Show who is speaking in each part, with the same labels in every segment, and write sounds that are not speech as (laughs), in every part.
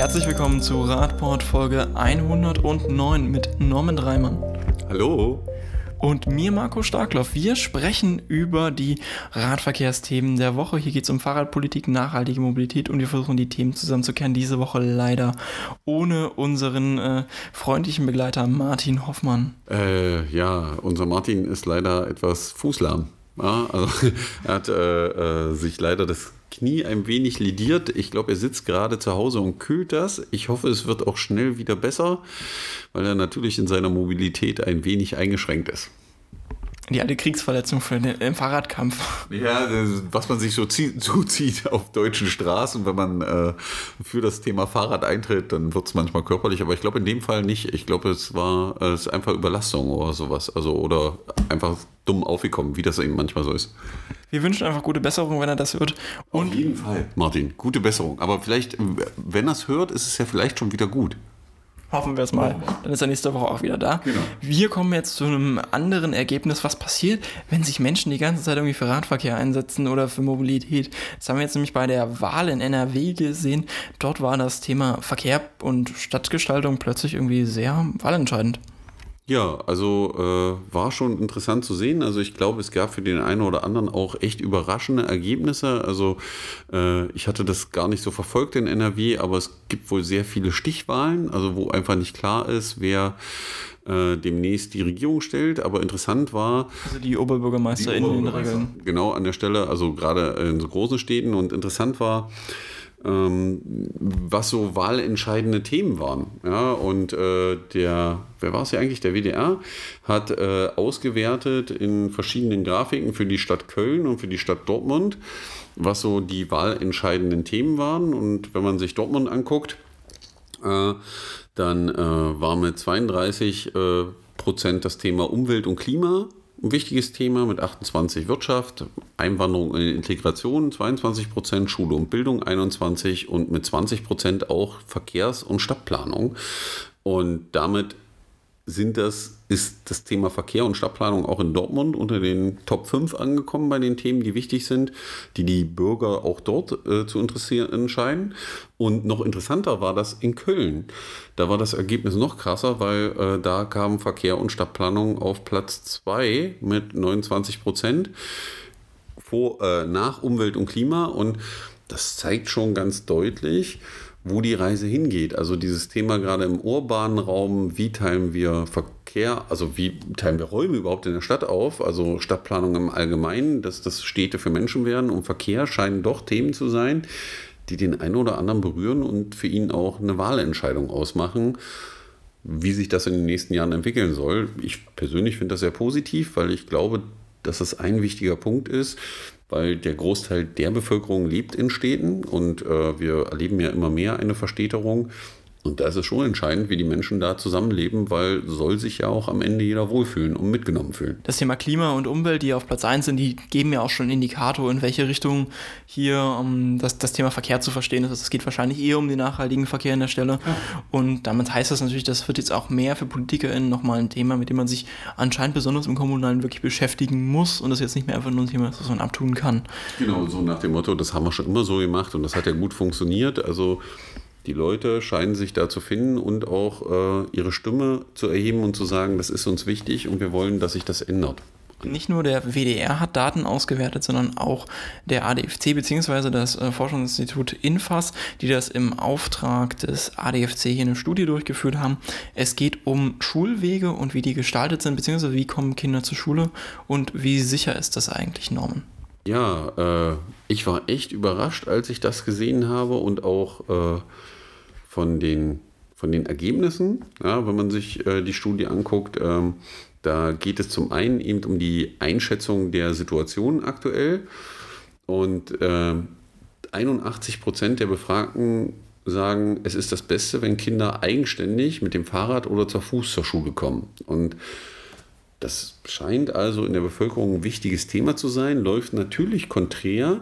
Speaker 1: Herzlich willkommen zu Radport Folge 109 mit Norman Dreimann.
Speaker 2: Hallo.
Speaker 1: Und mir, Marco Starkloff. Wir sprechen über die Radverkehrsthemen der Woche. Hier geht es um Fahrradpolitik, nachhaltige Mobilität und wir versuchen die Themen zusammenzukehren. Diese Woche leider ohne unseren äh, freundlichen Begleiter Martin Hoffmann.
Speaker 2: Äh, ja, unser Martin ist leider etwas fußlahm. Ja, also (laughs) er hat äh, äh sich leider das Knie ein wenig lidiert. Ich glaube, er sitzt gerade zu Hause und kühlt das. Ich hoffe, es wird auch schnell wieder besser, weil er natürlich in seiner Mobilität ein wenig eingeschränkt ist.
Speaker 1: Die alte Kriegsverletzung für den, im Fahrradkampf.
Speaker 2: Ja, was man sich so (laughs) zuzieht auf deutschen Straßen, wenn man äh, für das Thema Fahrrad eintritt, dann wird es manchmal körperlich. Aber ich glaube in dem Fall nicht. Ich glaube, es war äh, es ist einfach Überlastung oder sowas. Also oder einfach dumm aufgekommen, wie das eben manchmal so ist.
Speaker 1: Wir wünschen einfach gute Besserung, wenn er das hört.
Speaker 2: Und Auf jeden Fall, Martin, gute Besserung. Aber vielleicht, wenn er es hört, ist es ja vielleicht schon wieder gut.
Speaker 1: Hoffen wir es mal. Dann ist er nächste Woche auch wieder da. Genau. Wir kommen jetzt zu einem anderen Ergebnis. Was passiert, wenn sich Menschen die ganze Zeit irgendwie für Radverkehr einsetzen oder für Mobilität? Das haben wir jetzt nämlich bei der Wahl in NRW gesehen. Dort war das Thema Verkehr und Stadtgestaltung plötzlich irgendwie sehr wahlentscheidend.
Speaker 2: Ja, also äh, war schon interessant zu sehen. Also ich glaube, es gab für den einen oder anderen auch echt überraschende Ergebnisse. Also äh, ich hatte das gar nicht so verfolgt in NRW, aber es gibt wohl sehr viele Stichwahlen, also wo einfach nicht klar ist, wer äh, demnächst die Regierung stellt. Aber interessant war.
Speaker 1: Also die Oberbürgermeister in den Regeln.
Speaker 2: Genau, an der Stelle, also gerade in so großen Städten. Und interessant war, ähm, was so wahlentscheidende Themen waren. Ja, und äh, der, wer war es ja eigentlich? Der WDR hat äh, ausgewertet in verschiedenen Grafiken für die Stadt Köln und für die Stadt Dortmund, was so die wahlentscheidenden Themen waren. Und wenn man sich Dortmund anguckt, äh, dann äh, war mit 32 äh, Prozent das Thema Umwelt und Klima ein wichtiges Thema mit 28 Wirtschaft, Einwanderung und Integration 22 Prozent, Schule und Bildung 21 und mit 20 Prozent auch Verkehrs- und Stadtplanung. Und damit sind das, ist das Thema Verkehr und Stadtplanung auch in Dortmund unter den Top 5 angekommen bei den Themen, die wichtig sind, die die Bürger auch dort äh, zu interessieren scheinen. Und noch interessanter war das in Köln. Da war das Ergebnis noch krasser, weil äh, da kam Verkehr und Stadtplanung auf Platz 2 mit 29 Prozent vor, äh, nach Umwelt und Klima. Und das zeigt schon ganz deutlich, wo die Reise hingeht. Also dieses Thema gerade im urbanen Raum, wie teilen wir Verkehr, also wie teilen wir Räume überhaupt in der Stadt auf, also Stadtplanung im Allgemeinen, dass das Städte für Menschen werden und Verkehr scheinen doch Themen zu sein, die den einen oder anderen berühren und für ihn auch eine Wahlentscheidung ausmachen. Wie sich das in den nächsten Jahren entwickeln soll. Ich persönlich finde das sehr positiv, weil ich glaube, dass das ein wichtiger Punkt ist, weil der Großteil der Bevölkerung lebt in Städten und äh, wir erleben ja immer mehr eine Verstädterung. Und da ist es schon entscheidend, wie die Menschen da zusammenleben, weil soll sich ja auch am Ende jeder wohlfühlen und mitgenommen fühlen.
Speaker 1: Das Thema Klima und Umwelt, die auf Platz 1 sind, die geben ja auch schon einen Indikator, in welche Richtung hier um, das, das Thema Verkehr zu verstehen ist. Es geht wahrscheinlich eher um den nachhaltigen Verkehr an der Stelle. Ja. Und damit heißt das natürlich, das wird jetzt auch mehr für PolitikerInnen nochmal ein Thema, mit dem man sich anscheinend besonders im Kommunalen wirklich beschäftigen muss und das jetzt nicht mehr einfach nur ein Thema ist, was man abtun kann.
Speaker 2: Genau, so nach dem Motto, das haben wir schon immer so gemacht und das hat ja gut funktioniert. Also die Leute scheinen sich da zu finden und auch äh, ihre Stimme zu erheben und zu sagen, das ist uns wichtig und wir wollen, dass sich das ändert.
Speaker 1: Nicht nur der WDR hat Daten ausgewertet, sondern auch der ADFC bzw. das äh, Forschungsinstitut Infas, die das im Auftrag des ADFC hier eine Studie durchgeführt haben. Es geht um Schulwege und wie die gestaltet sind, beziehungsweise wie kommen Kinder zur Schule und wie sicher ist das eigentlich, Norman?
Speaker 2: Ja, äh, ich war echt überrascht, als ich das gesehen habe und auch äh, von den, von den Ergebnissen, ja, wenn man sich äh, die Studie anguckt. Ähm, da geht es zum einen eben um die Einschätzung der Situation aktuell. Und äh, 81 Prozent der Befragten sagen, es ist das Beste, wenn Kinder eigenständig mit dem Fahrrad oder zu Fuß zur Schule kommen. Und das scheint also in der Bevölkerung ein wichtiges Thema zu sein, läuft natürlich konträr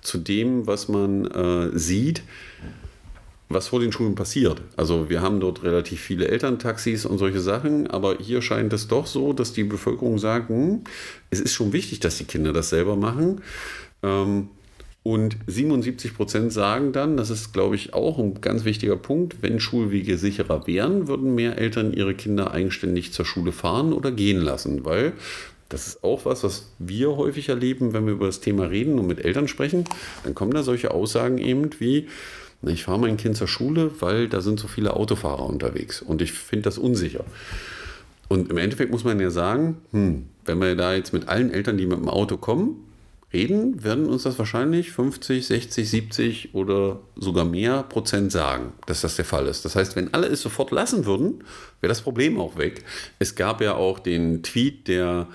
Speaker 2: zu dem, was man äh, sieht, was vor den Schulen passiert. Also wir haben dort relativ viele Elterntaxis und solche Sachen, aber hier scheint es doch so, dass die Bevölkerung sagt, hm, es ist schon wichtig, dass die Kinder das selber machen. Ähm, Und 77 Prozent sagen dann, das ist, glaube ich, auch ein ganz wichtiger Punkt, wenn Schulwege sicherer wären, würden mehr Eltern ihre Kinder eigenständig zur Schule fahren oder gehen lassen, weil das ist auch was, was wir häufig erleben, wenn wir über das Thema reden und mit Eltern sprechen. Dann kommen da solche Aussagen eben wie, ich fahre mein Kind zur Schule, weil da sind so viele Autofahrer unterwegs und ich finde das unsicher. Und im Endeffekt muss man ja sagen, hm, wenn wir da jetzt mit allen Eltern, die mit dem Auto kommen, reden, werden uns das wahrscheinlich 50, 60, 70 oder sogar mehr Prozent sagen, dass das der Fall ist. Das heißt, wenn alle es sofort lassen würden, wäre das Problem auch weg. Es gab ja auch den Tweet der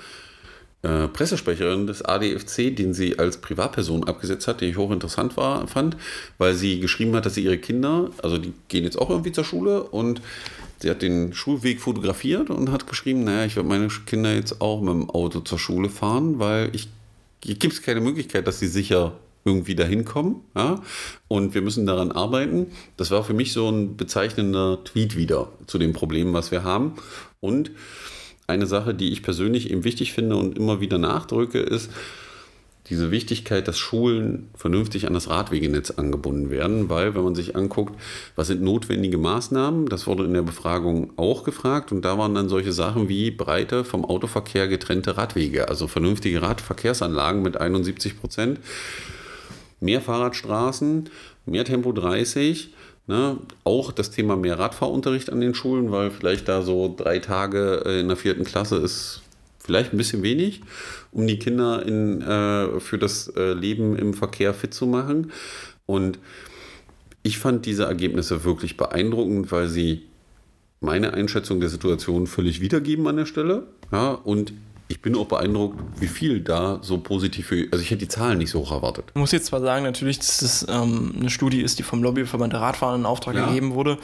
Speaker 2: äh, Pressesprecherin des ADFC, den sie als Privatperson abgesetzt hat, den ich hochinteressant war, fand, weil sie geschrieben hat, dass sie ihre Kinder, also die gehen jetzt auch irgendwie zur Schule und sie hat den Schulweg fotografiert und hat geschrieben, naja, ich werde meine Kinder jetzt auch mit dem Auto zur Schule fahren, weil ich gibt es keine Möglichkeit, dass sie sicher irgendwie dahin kommen. Ja? Und wir müssen daran arbeiten. Das war für mich so ein bezeichnender Tweet wieder zu dem Problem, was wir haben. Und eine Sache, die ich persönlich eben wichtig finde und immer wieder nachdrücke, ist, diese Wichtigkeit, dass Schulen vernünftig an das Radwegenetz angebunden werden, weil wenn man sich anguckt, was sind notwendige Maßnahmen, das wurde in der Befragung auch gefragt und da waren dann solche Sachen wie breite vom Autoverkehr getrennte Radwege, also vernünftige Radverkehrsanlagen mit 71 Prozent, mehr Fahrradstraßen, mehr Tempo 30, Ne, auch das Thema mehr Radfahrunterricht an den Schulen, weil vielleicht da so drei Tage in der vierten Klasse ist vielleicht ein bisschen wenig, um die Kinder in, äh, für das äh, Leben im Verkehr fit zu machen. Und ich fand diese Ergebnisse wirklich beeindruckend, weil sie meine Einschätzung der Situation völlig wiedergeben an der Stelle. Ja, und ich bin auch beeindruckt, wie viel da so positiv für. Also ich hätte die Zahlen nicht so hoch erwartet.
Speaker 1: Ich muss jetzt zwar sagen, natürlich, dass das ähm, eine Studie ist, die vom Lobbyverband der Radfahrer in Auftrag ja. gegeben wurde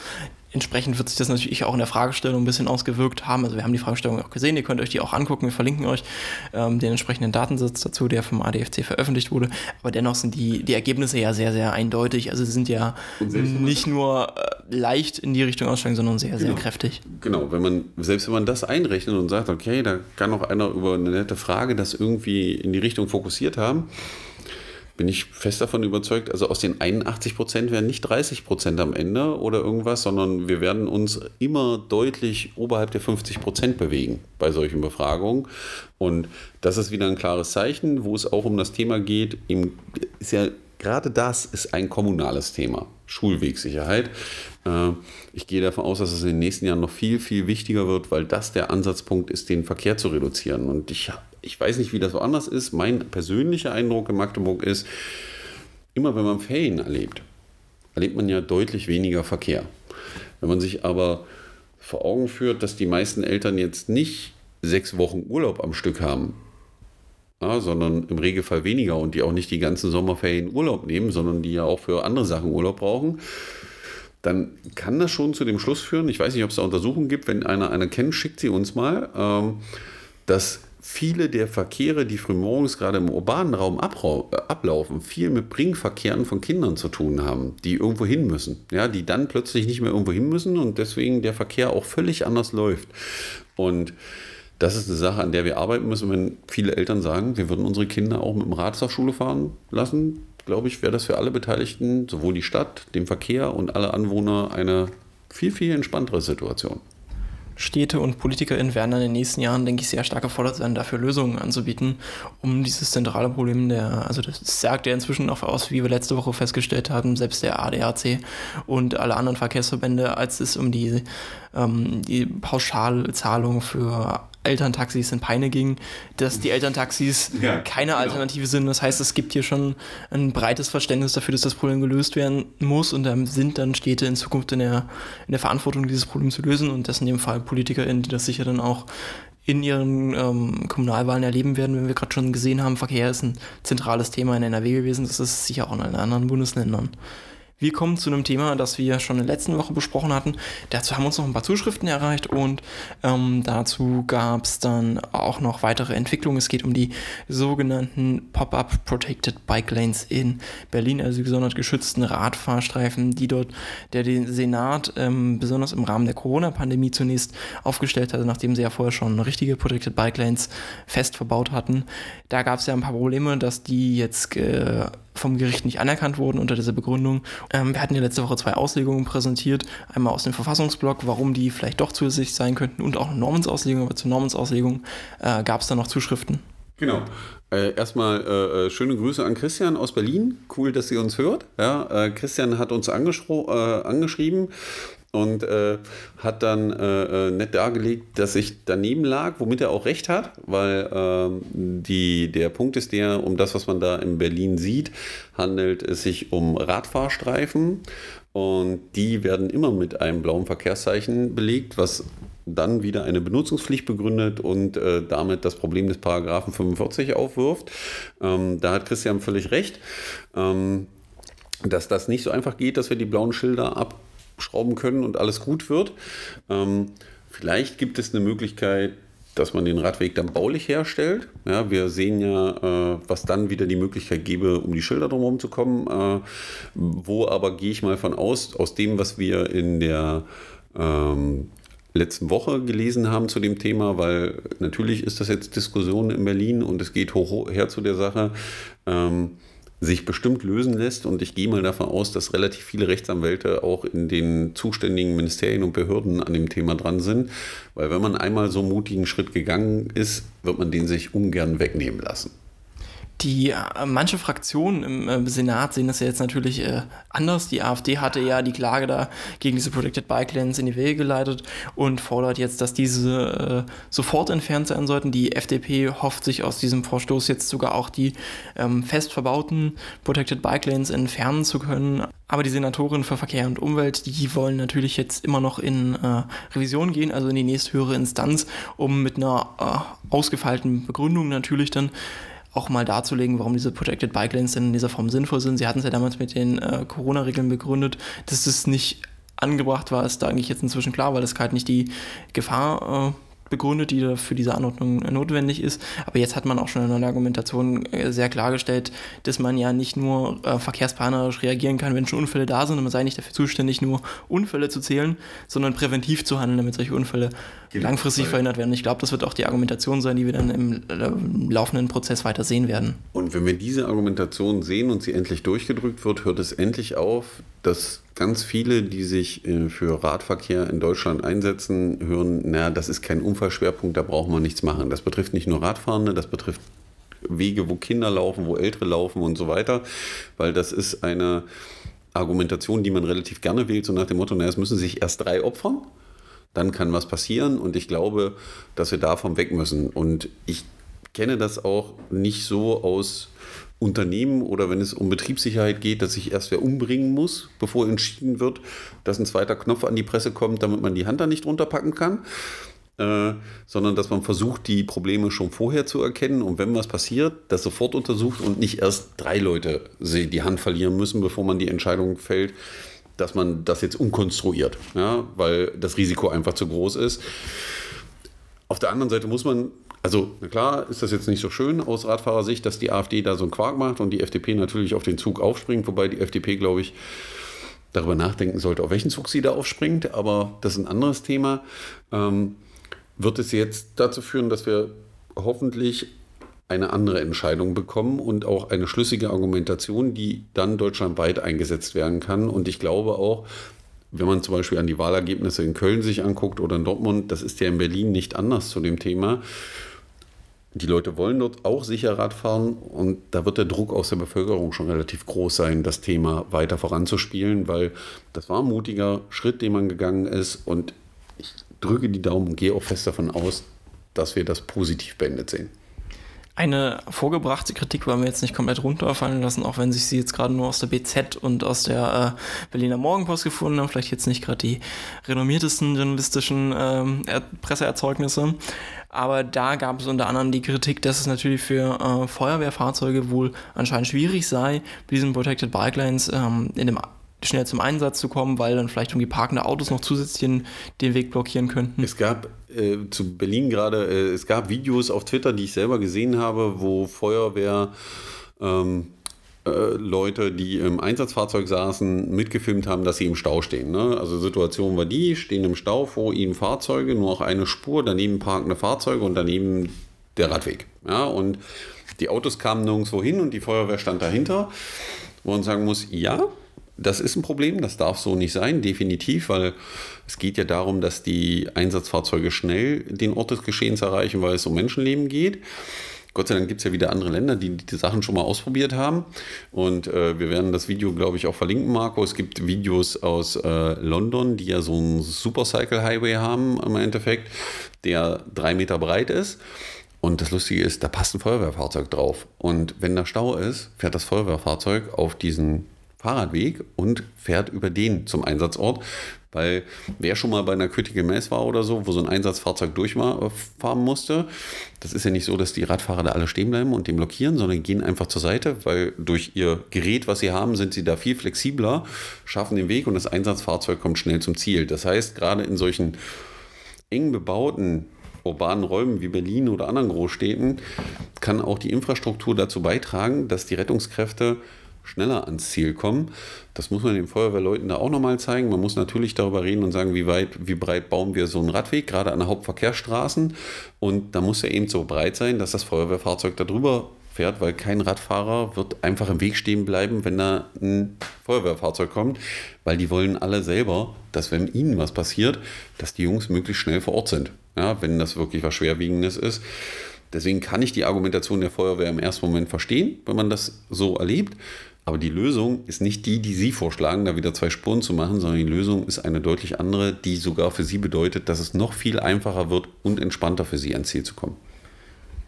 Speaker 1: entsprechend wird sich das natürlich auch in der Fragestellung ein bisschen ausgewirkt haben. Also wir haben die Fragestellung auch gesehen, ihr könnt euch die auch angucken, wir verlinken euch ähm, den entsprechenden Datensatz dazu, der vom ADFC veröffentlicht wurde. Aber dennoch sind die, die Ergebnisse ja sehr, sehr eindeutig. Also sie sind ja nicht nur äh, leicht in die Richtung aussteigen, sondern sehr, sehr
Speaker 2: genau.
Speaker 1: kräftig.
Speaker 2: Genau, wenn man, selbst wenn man das einrechnet und sagt, okay, da kann noch einer über eine nette Frage das irgendwie in die Richtung fokussiert haben, bin ich fest davon überzeugt, also aus den 81 Prozent werden nicht 30 Prozent am Ende oder irgendwas, sondern wir werden uns immer deutlich oberhalb der 50 Prozent bewegen bei solchen Befragungen. Und das ist wieder ein klares Zeichen, wo es auch um das Thema geht. Ist ja gerade das ist ein kommunales Thema, Schulwegsicherheit. Äh, ich gehe davon aus, dass es in den nächsten Jahren noch viel, viel wichtiger wird, weil das der Ansatzpunkt ist, den Verkehr zu reduzieren. Und ich, ich weiß nicht, wie das woanders ist. Mein persönlicher Eindruck in Magdeburg ist, immer wenn man Ferien erlebt, erlebt man ja deutlich weniger Verkehr. Wenn man sich aber vor Augen führt, dass die meisten Eltern jetzt nicht sechs Wochen Urlaub am Stück haben, ja, sondern im Regelfall weniger und die auch nicht die ganzen Sommerferien Urlaub nehmen, sondern die ja auch für andere Sachen Urlaub brauchen, dann kann das schon zu dem Schluss führen, ich weiß nicht, ob es da Untersuchungen gibt, wenn einer eine kennt, schickt sie uns mal, ähm, dass viele der Verkehre, die frühmorgens gerade im urbanen Raum ablaufen, viel mit Bringverkehren von Kindern zu tun haben, die irgendwo hin müssen. Ja, die dann plötzlich nicht mehr irgendwo hin müssen und deswegen der Verkehr auch völlig anders läuft. Und das ist eine Sache, an der wir arbeiten müssen, wenn viele Eltern sagen, wir würden unsere Kinder auch mit dem Rad zur Schule fahren lassen, glaube ich, wäre das für alle Beteiligten, sowohl die Stadt, den Verkehr und alle Anwohner, eine viel, viel entspanntere Situation.
Speaker 1: Städte und PolitikerInnen werden in den nächsten Jahren, denke ich, sehr stark gefordert sein, dafür Lösungen anzubieten, um dieses zentrale Problem der, also das sagt ja inzwischen auch aus, wie wir letzte Woche festgestellt haben, selbst der ADAC und alle anderen Verkehrsverbände, als es um die, ähm, die Pauschalzahlung für Elterntaxis in Peine ging, dass die Elterntaxis (laughs) ja, keine genau. Alternative sind. Das heißt, es gibt hier schon ein breites Verständnis dafür, dass das Problem gelöst werden muss und da sind dann Städte in Zukunft in der, in der Verantwortung, dieses Problem zu lösen und das in dem Fall PolitikerInnen, die das sicher dann auch in ihren ähm, Kommunalwahlen erleben werden, wenn wir gerade schon gesehen haben, Verkehr ist ein zentrales Thema in NRW gewesen, das ist sicher auch in anderen Bundesländern. Wir kommen zu einem Thema, das wir schon in der letzten Woche besprochen hatten. Dazu haben uns noch ein paar Zuschriften erreicht und ähm, dazu gab es dann auch noch weitere Entwicklungen. Es geht um die sogenannten Pop-up Protected Bike Lanes in Berlin, also gesondert geschützten Radfahrstreifen, die dort der Senat ähm, besonders im Rahmen der Corona-Pandemie zunächst aufgestellt hatte, nachdem sie ja vorher schon richtige Protected Bike Lanes fest verbaut hatten. Da gab es ja ein paar Probleme, dass die jetzt äh, vom Gericht nicht anerkannt wurden unter dieser Begründung. Ähm, wir hatten ja letzte Woche zwei Auslegungen präsentiert. Einmal aus dem Verfassungsblock, warum die vielleicht doch zusätzlich sein könnten und auch eine Normensauslegung. Aber zur Normensauslegung äh, gab es da noch Zuschriften.
Speaker 2: Genau. Äh, erstmal äh, äh, schöne Grüße an Christian aus Berlin. Cool, dass ihr uns hört. Ja, äh, Christian hat uns äh, angeschrieben und äh, hat dann äh, äh, nett dargelegt, dass ich daneben lag, womit er auch recht hat, weil ähm, die, der Punkt ist der, um das, was man da in Berlin sieht, handelt es sich um Radfahrstreifen und die werden immer mit einem blauen Verkehrszeichen belegt, was dann wieder eine Benutzungspflicht begründet und äh, damit das Problem des Paragraphen 45 aufwirft. Ähm, da hat Christian völlig recht. Ähm, dass das nicht so einfach geht, dass wir die blauen Schilder ab schrauben können und alles gut wird. Ähm, vielleicht gibt es eine Möglichkeit, dass man den Radweg dann baulich herstellt. Ja, wir sehen ja, äh, was dann wieder die Möglichkeit gäbe, um die Schilder drumherum zu kommen. Äh, wo aber gehe ich mal von aus, aus dem, was wir in der ähm, letzten Woche gelesen haben zu dem Thema, weil natürlich ist das jetzt Diskussion in Berlin und es geht hoch her zu der Sache. Ähm, sich bestimmt lösen lässt. Und ich gehe mal davon aus, dass relativ viele Rechtsanwälte auch in den zuständigen Ministerien und Behörden an dem Thema dran sind. Weil wenn man einmal so einen mutigen Schritt gegangen ist, wird man den sich ungern wegnehmen lassen.
Speaker 1: Die äh, manche Fraktionen im äh, Senat sehen das ja jetzt natürlich äh, anders. Die AfD hatte ja die Klage da gegen diese Protected Bike Lanes in die Wege geleitet und fordert jetzt, dass diese sofort entfernt sein sollten. Die FDP hofft sich aus diesem Vorstoß jetzt sogar auch die ähm, fest verbauten Protected Bike Lanes entfernen zu können. Aber die Senatorin für Verkehr und Umwelt, die wollen natürlich jetzt immer noch in Revision gehen, also in die nächsthöhere Instanz, um mit einer ausgefeilten Begründung natürlich dann auch mal darzulegen, warum diese Projected Bike Lanes denn in dieser Form sinnvoll sind. Sie hatten es ja damals mit den äh, Corona-Regeln begründet, dass es nicht angebracht war, ist da eigentlich jetzt inzwischen klar, weil es halt nicht die Gefahr äh, begründet, die für diese Anordnung notwendig ist. Aber jetzt hat man auch schon in der Argumentation äh, sehr klargestellt, dass man ja nicht nur äh, verkehrsplanerisch reagieren kann, wenn schon Unfälle da sind und man sei nicht dafür zuständig, nur Unfälle zu zählen, sondern präventiv zu handeln, damit solche Unfälle genau. langfristig verhindert werden. Ich glaube, das wird auch die Argumentation sein, die wir dann im äh, laufenden Prozess weiter sehen werden.
Speaker 2: Und wenn wir diese Argumentation sehen und sie endlich durchgedrückt wird, hört es endlich auf, dass ganz viele, die sich äh, für Radverkehr in Deutschland einsetzen, hören, na, das ist kein Unfallschwerpunkt, da braucht man nichts machen. Das betrifft nicht nur Radfahrende, das betrifft Wege, wo Kinder laufen, wo Ältere laufen und so weiter, weil das ist eine Argumentation, die man relativ gerne wählt, so nach dem Motto, na, es müssen sich erst drei opfern, dann kann was passieren und ich glaube, dass wir davon weg müssen. Und ich kenne das auch nicht so aus Unternehmen oder wenn es um Betriebssicherheit geht, dass sich erst wer umbringen muss, bevor entschieden wird, dass ein zweiter Knopf an die Presse kommt, damit man die Hand da nicht runterpacken kann. Äh, sondern dass man versucht, die Probleme schon vorher zu erkennen und wenn was passiert, das sofort untersucht und nicht erst drei Leute die Hand verlieren müssen, bevor man die Entscheidung fällt, dass man das jetzt umkonstruiert, ja, weil das Risiko einfach zu groß ist. Auf der anderen Seite muss man also, na klar, ist das jetzt nicht so schön aus Radfahrersicht, dass die AfD da so einen Quark macht und die FDP natürlich auf den Zug aufspringt, wobei die FDP, glaube ich, darüber nachdenken sollte, auf welchen Zug sie da aufspringt. Aber das ist ein anderes Thema. Ähm, wird es jetzt dazu führen, dass wir hoffentlich eine andere Entscheidung bekommen und auch eine schlüssige Argumentation, die dann deutschlandweit eingesetzt werden kann. Und ich glaube auch, wenn man zum Beispiel an die Wahlergebnisse in Köln sich anguckt oder in Dortmund, das ist ja in Berlin nicht anders zu dem Thema. Die Leute wollen dort auch sicher Rad fahren und da wird der Druck aus der Bevölkerung schon relativ groß sein, das Thema weiter voranzuspielen, weil das war ein mutiger Schritt, den man gegangen ist und ich drücke die Daumen und gehe auch fest davon aus, dass wir das positiv beendet sehen.
Speaker 1: Eine vorgebrachte Kritik wollen wir jetzt nicht komplett runterfallen lassen, auch wenn sich sie jetzt gerade nur aus der BZ und aus der äh, Berliner Morgenpost gefunden haben. Vielleicht jetzt nicht gerade die renommiertesten journalistischen ähm, Presseerzeugnisse. Aber da gab es unter anderem die Kritik, dass es natürlich für äh, Feuerwehrfahrzeuge wohl anscheinend schwierig sei, bei diesen Protected Bike Lanes ähm, in dem schnell zum Einsatz zu kommen, weil dann vielleicht irgendwie parkende Autos noch zusätzlich den Weg blockieren könnten.
Speaker 2: Es gab äh, zu Berlin gerade, äh, es gab Videos auf Twitter, die ich selber gesehen habe, wo Feuerwehr ähm, äh, Leute, die im Einsatzfahrzeug saßen, mitgefilmt haben, dass sie im Stau stehen. Ne? Also Situation war die, stehen im Stau, vor ihnen Fahrzeuge, nur auch eine Spur, daneben parkende Fahrzeuge und daneben der Radweg. Ja, und Die Autos kamen nirgendwo hin und die Feuerwehr stand dahinter, wo man sagen muss, ja, das ist ein Problem, das darf so nicht sein, definitiv, weil es geht ja darum, dass die Einsatzfahrzeuge schnell den Ort des Geschehens erreichen, weil es um Menschenleben geht. Gott sei Dank gibt es ja wieder andere Länder, die die Sachen schon mal ausprobiert haben. Und äh, wir werden das Video, glaube ich, auch verlinken, Marco. Es gibt Videos aus äh, London, die ja so einen Supercycle Highway haben im Endeffekt, der drei Meter breit ist. Und das Lustige ist, da passt ein Feuerwehrfahrzeug drauf. Und wenn da Stau ist, fährt das Feuerwehrfahrzeug auf diesen Fahrradweg und fährt über den zum Einsatzort. Weil wer schon mal bei einer Critical Mass war oder so, wo so ein Einsatzfahrzeug durchfahren musste, das ist ja nicht so, dass die Radfahrer da alle stehen bleiben und den blockieren, sondern gehen einfach zur Seite, weil durch ihr Gerät, was sie haben, sind sie da viel flexibler, schaffen den Weg und das Einsatzfahrzeug kommt schnell zum Ziel. Das heißt, gerade in solchen eng bebauten urbanen Räumen wie Berlin oder anderen Großstädten kann auch die Infrastruktur dazu beitragen, dass die Rettungskräfte schneller ans Ziel kommen. Das muss man den Feuerwehrleuten da auch nochmal zeigen. Man muss natürlich darüber reden und sagen, wie weit, wie breit bauen wir so einen Radweg, gerade an der Hauptverkehrsstraßen. Und da muss er eben so breit sein, dass das Feuerwehrfahrzeug da drüber fährt, weil kein Radfahrer wird einfach im Weg stehen bleiben, wenn da ein Feuerwehrfahrzeug kommt, weil die wollen alle selber, dass wenn ihnen was passiert, dass die Jungs möglichst schnell vor Ort sind. Ja, wenn das wirklich was Schwerwiegendes ist. Deswegen kann ich die Argumentation der Feuerwehr im ersten Moment verstehen, wenn man das so erlebt. Aber die Lösung ist nicht die, die Sie vorschlagen, da wieder zwei Spuren zu machen, sondern die Lösung ist eine deutlich andere, die sogar für Sie bedeutet, dass es noch viel einfacher wird und entspannter für Sie ans Ziel zu kommen.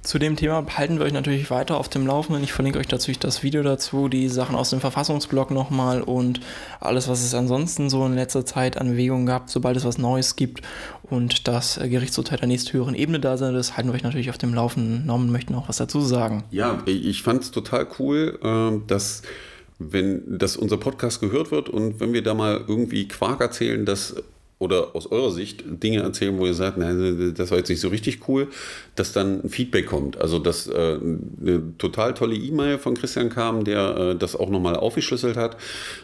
Speaker 1: Zu dem Thema halten wir euch natürlich weiter auf dem Laufenden. Ich verlinke euch dazu das Video dazu, die Sachen aus dem Verfassungsblog nochmal und alles, was es ansonsten so in letzter Zeit an Bewegungen gab, sobald es was Neues gibt und das Gerichtsurteil der nächsthöheren Ebene da sein das halten wir euch natürlich auf dem Laufenden. Norman möchte noch was dazu sagen.
Speaker 2: Ja, ich fand es total cool, ähm, dass wenn das unser Podcast gehört wird und wenn wir da mal irgendwie Quark erzählen, dass oder aus eurer Sicht Dinge erzählen, wo ihr sagt, nein, das war jetzt nicht so richtig cool, dass dann ein Feedback kommt. Also dass äh, eine total tolle E-Mail von Christian kam, der äh, das auch nochmal aufgeschlüsselt hat.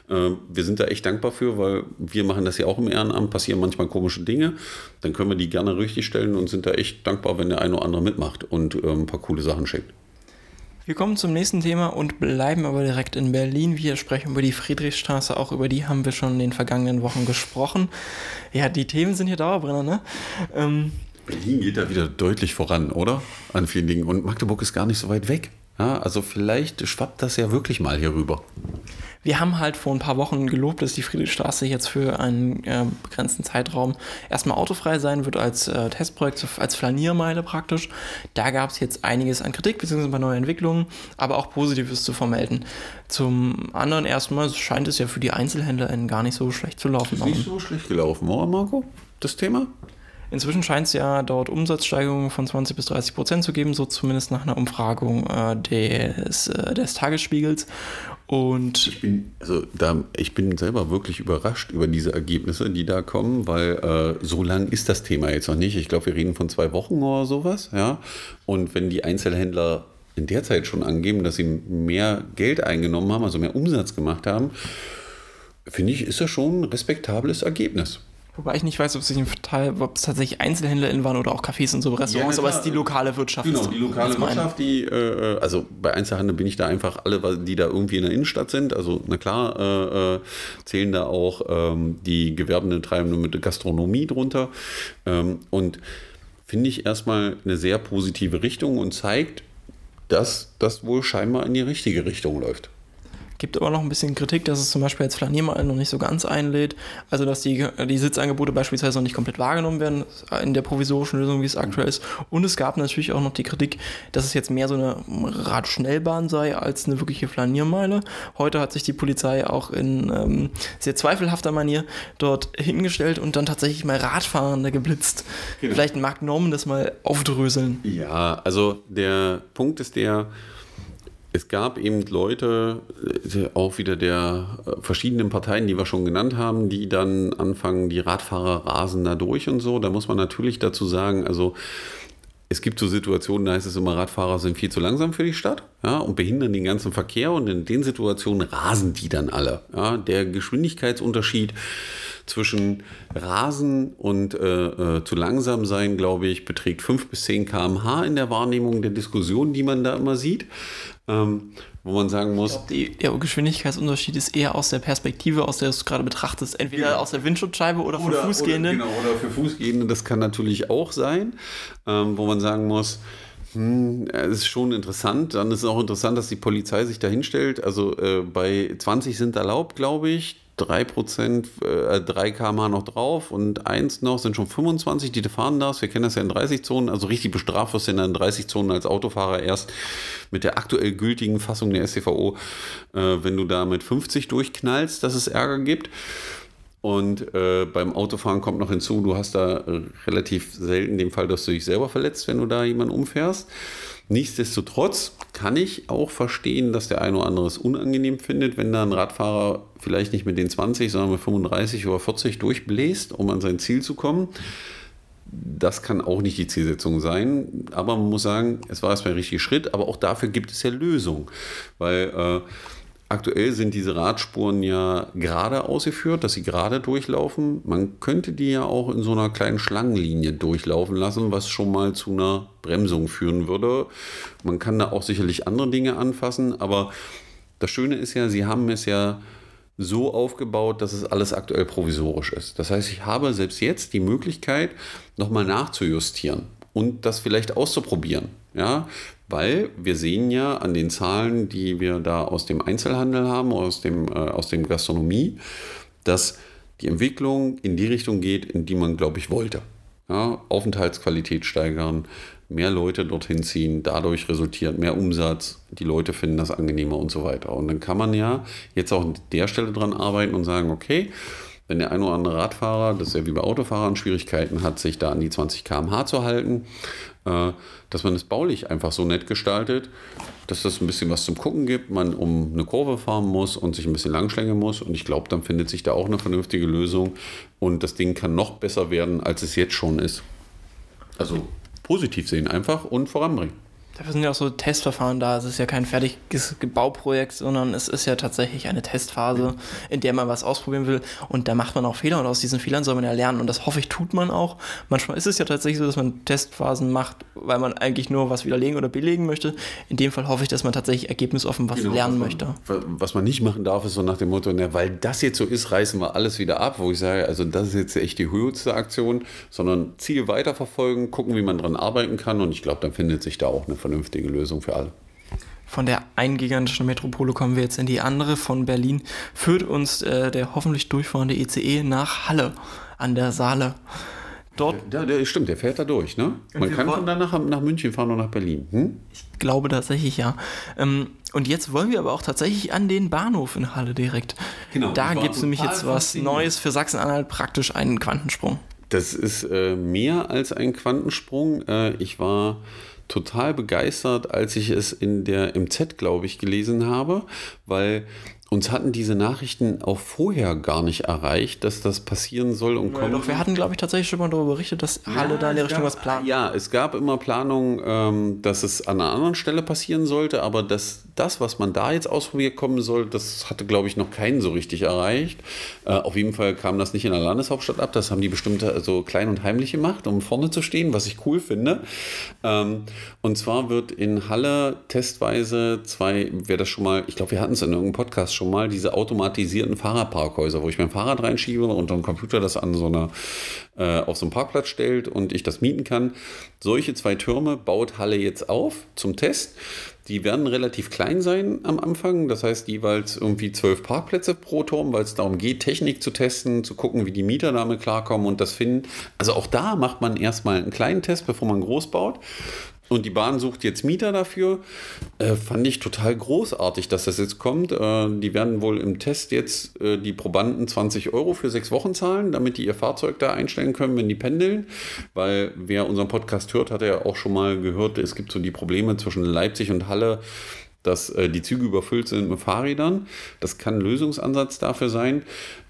Speaker 2: Äh, wir sind da echt dankbar für, weil wir machen das ja auch im Ehrenamt, passieren manchmal komische Dinge. Dann können wir die gerne richtig stellen und sind da echt dankbar, wenn der eine oder andere mitmacht und äh, ein paar coole Sachen schickt.
Speaker 1: Wir kommen zum nächsten Thema und bleiben aber direkt in Berlin. Wir sprechen über die Friedrichstraße, auch über die haben wir schon in den vergangenen Wochen gesprochen. Ja, die Themen sind hier Dauerbrenner, ne? Ähm,
Speaker 2: Berlin geht da wieder deutlich voran, oder? An vielen Dingen. Und Magdeburg ist gar nicht so weit weg. Ja, also vielleicht schwappt das ja wirklich mal hier rüber.
Speaker 1: Wir haben halt vor ein paar Wochen gelobt, dass die Friedrichstraße jetzt für einen äh, begrenzten Zeitraum erstmal autofrei sein wird als äh, Testprojekt, als Flaniermeile praktisch. Da gab es jetzt einiges an Kritik bzw. bei neuen Entwicklungen, aber auch Positives zu vermelden. Zum anderen erstmal scheint es ja für die EinzelhändlerInnen gar nicht so schlecht zu laufen.
Speaker 2: Ist nicht so schlecht gelaufen, oder Marco? Das Thema?
Speaker 1: Inzwischen scheint es ja dort Umsatzsteigerungen von 20 bis 30 Prozent zu geben, so zumindest nach einer Umfragung äh, des, äh, des Tagesspiegels. Und
Speaker 2: ich bin, also da, ich bin selber wirklich überrascht über diese Ergebnisse, die da kommen, weil äh, so lang ist das Thema jetzt noch nicht. Ich glaube, wir reden von zwei Wochen oder sowas, ja. Und wenn die Einzelhändler in der Zeit schon angeben, dass sie mehr Geld eingenommen haben, also mehr Umsatz gemacht haben, finde ich, ist das schon ein respektables Ergebnis.
Speaker 1: Wobei ich nicht weiß, ob es tatsächlich EinzelhändlerInnen waren oder auch Cafés und so Restaurants, ja, aber es ist die lokale Wirtschaft.
Speaker 2: Genau, die lokale Wirtschaft, die, äh, also bei Einzelhandel bin ich da einfach alle, die da irgendwie in der Innenstadt sind. Also, na klar, äh, äh zählen da auch ähm, die gewerbenden Treibenden mit Gastronomie drunter. Ähm, und finde ich erstmal eine sehr positive Richtung und zeigt, dass das wohl scheinbar in die richtige Richtung läuft.
Speaker 1: Gibt aber noch ein bisschen Kritik, dass es zum Beispiel als Flaniermal noch nicht so ganz einlädt. Also, dass die, die Sitzangebote beispielsweise noch nicht komplett wahrgenommen werden in der provisorischen Lösung, wie es aktuell ist. Und es gab natürlich auch noch die Kritik, dass es jetzt mehr so eine Radschnellbahn sei als eine wirkliche Flaniermeile. Heute hat sich die Polizei auch in ähm, sehr zweifelhafter Manier dort hingestellt und dann tatsächlich mal Radfahrende geblitzt. Genau. Vielleicht mag Norman das mal aufdröseln.
Speaker 2: Ja, also der Punkt ist der, es gab eben Leute, äh, auch wieder der äh, verschiedenen Parteien, die wir schon genannt haben, die dann anfangen, die Radfahrer rasen da durch und so. Da muss man natürlich dazu sagen, also es gibt so Situationen, da heißt es immer, Radfahrer sind viel zu langsam für die Stadt ja, und behindern den ganzen Verkehr und in den Situationen rasen die dann alle. Ja. Der Geschwindigkeitsunterschied zwischen Rasen und äh, äh, zu langsam sein, glaube ich, beträgt 5 bis 10 km/h in der Wahrnehmung der Diskussion, die man da immer sieht. Ähm, wo man sagen muss.
Speaker 1: Glaub, der Geschwindigkeitsunterschied ist eher aus der Perspektive, aus der du es gerade betrachtest, entweder genau. aus der Windschutzscheibe oder für Fußgehende.
Speaker 2: Oder, genau, oder für Fußgehende, das kann natürlich auch sein, ähm, wo man sagen muss, hm, es ist schon interessant. Dann ist es auch interessant, dass die Polizei sich da hinstellt. Also äh, bei 20 sind erlaubt, glaube ich. 3%, äh, 3 km noch drauf und 1 noch sind schon 25, die du fahren darfst. Wir kennen das ja in 30 Zonen, also richtig bestraft wirst du in 30 Zonen als Autofahrer erst mit der aktuell gültigen Fassung der STVO, äh, wenn du da mit 50 durchknallst, dass es Ärger gibt. Und äh, beim Autofahren kommt noch hinzu, du hast da äh, relativ selten den Fall, dass du dich selber verletzt, wenn du da jemanden umfährst. Nichtsdestotrotz kann ich auch verstehen, dass der eine oder andere es unangenehm findet, wenn da ein Radfahrer vielleicht nicht mit den 20, sondern mit 35 oder 40 durchbläst, um an sein Ziel zu kommen. Das kann auch nicht die Zielsetzung sein, aber man muss sagen, es war erstmal ein richtiger Schritt, aber auch dafür gibt es ja Lösungen, weil äh, Aktuell sind diese Radspuren ja gerade ausgeführt, dass sie gerade durchlaufen. Man könnte die ja auch in so einer kleinen Schlangenlinie durchlaufen lassen, was schon mal zu einer Bremsung führen würde. Man kann da auch sicherlich andere Dinge anfassen, aber das Schöne ist ja, sie haben es ja so aufgebaut, dass es alles aktuell provisorisch ist. Das heißt, ich habe selbst jetzt die Möglichkeit, nochmal nachzujustieren und das vielleicht auszuprobieren. Ja, weil wir sehen ja an den Zahlen, die wir da aus dem Einzelhandel haben, aus dem, äh, aus dem Gastronomie, dass die Entwicklung in die Richtung geht, in die man, glaube ich, wollte. Ja, Aufenthaltsqualität steigern, mehr Leute dorthin ziehen, dadurch resultiert mehr Umsatz, die Leute finden das angenehmer und so weiter. Und dann kann man ja jetzt auch an der Stelle dran arbeiten und sagen, okay, wenn der ein oder andere Radfahrer, das ist ja wie bei Autofahrern, Schwierigkeiten hat, sich da an die 20 km/h zu halten, äh, dass man es baulich einfach so nett gestaltet, dass das ein bisschen was zum Gucken gibt, man um eine Kurve fahren muss und sich ein bisschen langschlängen muss. Und ich glaube, dann findet sich da auch eine vernünftige Lösung und das Ding kann noch besser werden, als es jetzt schon ist. Also positiv sehen einfach und voranbringen.
Speaker 1: Dafür sind ja auch so Testverfahren da. Es ist ja kein fertiges Bauprojekt, sondern es ist ja tatsächlich eine Testphase, in der man was ausprobieren will. Und da macht man auch Fehler und aus diesen Fehlern soll man ja lernen. Und das hoffe ich, tut man auch. Manchmal ist es ja tatsächlich so, dass man Testphasen macht, weil man eigentlich nur was widerlegen oder belegen möchte. In dem Fall hoffe ich, dass man tatsächlich ergebnisoffen was genau, lernen
Speaker 2: was
Speaker 1: man,
Speaker 2: möchte. Was man nicht machen darf, ist so nach dem Motto, na, weil das jetzt so ist, reißen wir alles wieder ab, wo ich sage, also das ist jetzt echt die höchste Aktion, sondern Ziel weiterverfolgen, gucken, wie man dran arbeiten kann. Und ich glaube, dann findet sich da auch eine vernünftige Lösung für alle.
Speaker 1: Von der einen gigantischen Metropole kommen wir jetzt in die andere. Von Berlin führt uns äh, der hoffentlich durchfahrende ICE nach Halle an der Saale.
Speaker 2: Dort ja, der, stimmt, der fährt da durch. Ne? Man kann von da nach, nach München fahren und nach Berlin. Hm?
Speaker 1: Ich glaube tatsächlich ja. Ähm, und jetzt wollen wir aber auch tatsächlich an den Bahnhof in Halle direkt. Genau, da gibt es nämlich jetzt was Neues für Sachsen-Anhalt, praktisch einen Quantensprung.
Speaker 2: Das ist äh, mehr als ein Quantensprung. Äh, ich war total begeistert, als ich es in der MZ, glaube ich, gelesen habe, weil uns hatten diese Nachrichten auch vorher gar nicht erreicht, dass das passieren soll und
Speaker 1: ja, kommt. Doch, wir hatten, glaube ich, tatsächlich schon mal darüber berichtet, dass Halle ja, da in der Richtung
Speaker 2: gab,
Speaker 1: was plant.
Speaker 2: Ja, es gab immer Planungen, ähm, dass es an einer anderen Stelle passieren sollte, aber das, das, was man da jetzt ausprobiert kommen soll, das hatte, glaube ich, noch keinen so richtig erreicht. Äh, auf jeden Fall kam das nicht in der Landeshauptstadt ab, das haben die bestimmt so also klein und heimlich gemacht, um vorne zu stehen, was ich cool finde. Ähm, und zwar wird in Halle testweise zwei, wer das schon mal, ich glaube, wir hatten es in irgendeinem Podcast schon mal diese automatisierten Fahrradparkhäuser, wo ich mein Fahrrad reinschiebe und dann Computer das an so einer, äh, auf so einen Parkplatz stellt und ich das mieten kann. Solche zwei Türme baut Halle jetzt auf zum Test. Die werden relativ klein sein am Anfang, das heißt jeweils irgendwie zwölf Parkplätze pro Turm, weil es darum geht, Technik zu testen, zu gucken, wie die Mieter damit klarkommen und das finden. Also auch da macht man erstmal einen kleinen Test, bevor man groß baut. Und die Bahn sucht jetzt Mieter dafür. Äh, fand ich total großartig, dass das jetzt kommt. Äh, die werden wohl im Test jetzt äh, die Probanden 20 Euro für sechs Wochen zahlen, damit die ihr Fahrzeug da einstellen können, wenn die pendeln. Weil wer unseren Podcast hört, hat ja auch schon mal gehört, es gibt so die Probleme zwischen Leipzig und Halle, dass äh, die Züge überfüllt sind mit Fahrrädern. Das kann ein Lösungsansatz dafür sein.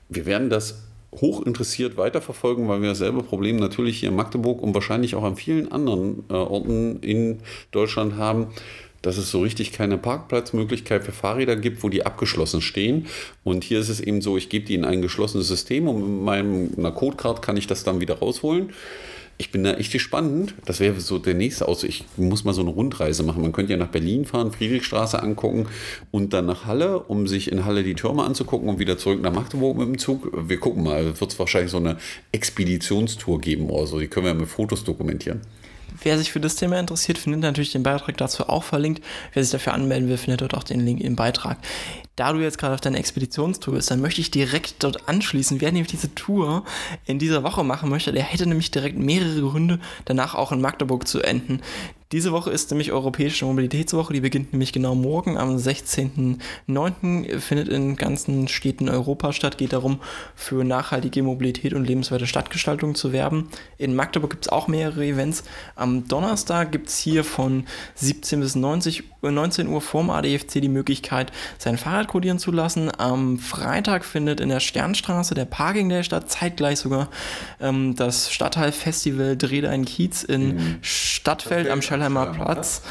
Speaker 2: Wir werden das hoch interessiert weiterverfolgen, weil wir dasselbe Problem natürlich hier in Magdeburg und wahrscheinlich auch an vielen anderen äh, Orten in Deutschland haben dass es so richtig keine Parkplatzmöglichkeit für Fahrräder gibt, wo die abgeschlossen stehen. Und hier ist es eben so, ich gebe die in ein geschlossenes System und mit meiner Codecard kann ich das dann wieder rausholen. Ich bin da echt gespannt. Das wäre so der nächste Aus. Ich muss mal so eine Rundreise machen. Man könnte ja nach Berlin fahren, Friedrichstraße angucken und dann nach Halle, um sich in Halle die Türme anzugucken und wieder zurück nach Magdeburg mit dem Zug. Wir gucken mal. Wird es wahrscheinlich so eine Expeditionstour geben oder so. Die können wir ja mit Fotos dokumentieren.
Speaker 1: Wer sich für das Thema interessiert, findet natürlich den Beitrag dazu auch verlinkt. Wer sich dafür anmelden will, findet dort auch den Link im Beitrag. Da du jetzt gerade auf deiner Expeditionstour bist, dann möchte ich direkt dort anschließen. Wer nämlich diese Tour in dieser Woche machen möchte, der hätte nämlich direkt mehrere Gründe, danach auch in Magdeburg zu enden. Diese Woche ist nämlich Europäische Mobilitätswoche, die beginnt nämlich genau morgen am 16.09. findet in ganzen Städten Europa statt, geht darum, für nachhaltige Mobilität und lebenswerte Stadtgestaltung zu werben. In Magdeburg gibt es auch mehrere Events. Am Donnerstag gibt es hier von 17 bis 90, 19 Uhr vorm ADFC die Möglichkeit, sein Fahrrad kodieren zu lassen. Am Freitag findet in der Sternstraße der Parking der Stadt zeitgleich sogar ähm, das Stadtteilfestival Dreh dein Kiez in mhm. Stadtfeld am Schellheimer Platz.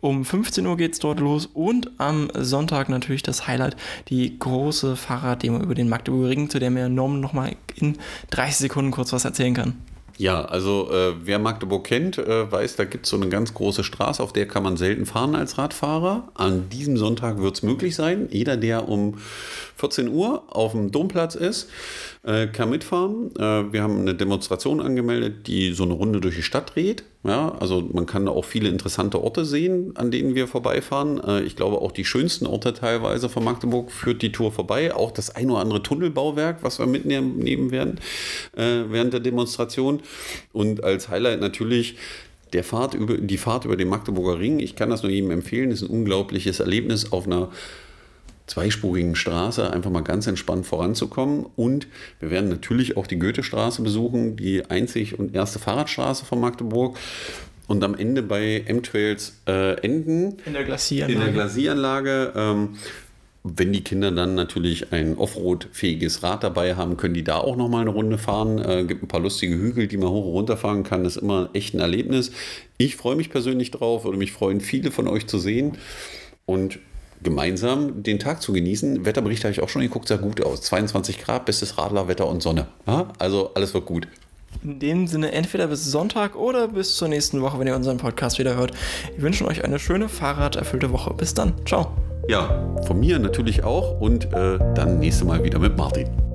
Speaker 1: Um 15 Uhr geht es dort los und am Sonntag natürlich das Highlight, die große Fahrraddemo über den Magdeburger Ring, zu der mir Norm nochmal in 30 Sekunden kurz was erzählen kann.
Speaker 2: Ja, also äh, wer Magdeburg kennt, äh, weiß, da gibt es so eine ganz große Straße, auf der kann man selten fahren als Radfahrer. An diesem Sonntag wird es möglich sein. Jeder, der um 14 Uhr auf dem Domplatz ist, äh, kann mitfahren. Äh, wir haben eine Demonstration angemeldet, die so eine Runde durch die Stadt dreht. Ja, also man kann auch viele interessante Orte sehen, an denen wir vorbeifahren. Äh, ich glaube auch die schönsten Orte teilweise von Magdeburg führt die Tour vorbei. Auch das ein oder andere Tunnelbauwerk, was wir mitnehmen werden äh, während der Demonstration. Und als Highlight natürlich der Fahrt über, die Fahrt über den Magdeburger Ring. Ich kann das nur jedem empfehlen. Ist ein unglaubliches Erlebnis auf einer zweispurigen Straße einfach mal ganz entspannt voranzukommen. Und wir werden natürlich auch die Goethestraße besuchen, die einzig und erste Fahrradstraße von Magdeburg. Und am Ende bei M-Trails äh, enden.
Speaker 1: In der Glasieranlage.
Speaker 2: In der Glasieranlage. Ähm, wenn die Kinder dann natürlich ein Offroad-fähiges Rad dabei haben, können die da auch nochmal eine Runde fahren. Äh, gibt ein paar lustige Hügel, die man hoch und runter fahren kann. Das ist immer echt ein Erlebnis. Ich freue mich persönlich drauf, würde mich freuen, viele von euch zu sehen. Und gemeinsam den Tag zu genießen. Wetterbericht habe ich auch schon geguckt, sah gut aus. 22 Grad, bestes Radlerwetter und Sonne. Also alles wird gut.
Speaker 1: In dem Sinne, entweder bis Sonntag oder bis zur nächsten Woche, wenn ihr unseren Podcast wieder hört. Wir wünschen euch eine schöne, fahrraderfüllte Woche. Bis dann. Ciao.
Speaker 2: Ja, von mir natürlich auch und äh, dann nächste Mal wieder mit Martin.